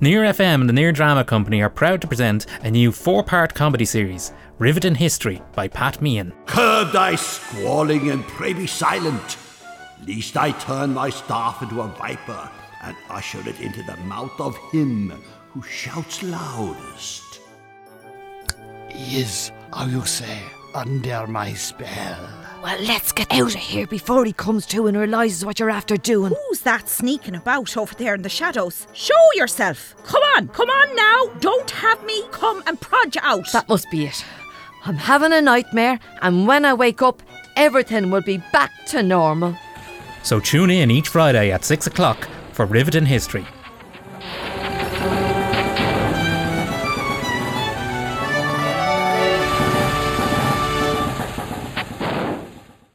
Near FM and the Near Drama Company are proud to present a new four part comedy series, Riveting History by Pat Meehan. Curb thy squalling and pray be silent, lest I turn my staff into a viper and usher it into the mouth of him who shouts loudest. He is, how you say, under my spell. Well, let's get out of here before he comes to and realises what you're after doing. Who's that sneaking about over there in the shadows? Show yourself! Come on, come on now! Don't have me come and prod you out! That must be it. I'm having a nightmare, and when I wake up, everything will be back to normal. So tune in each Friday at 6 o'clock for Riveting History.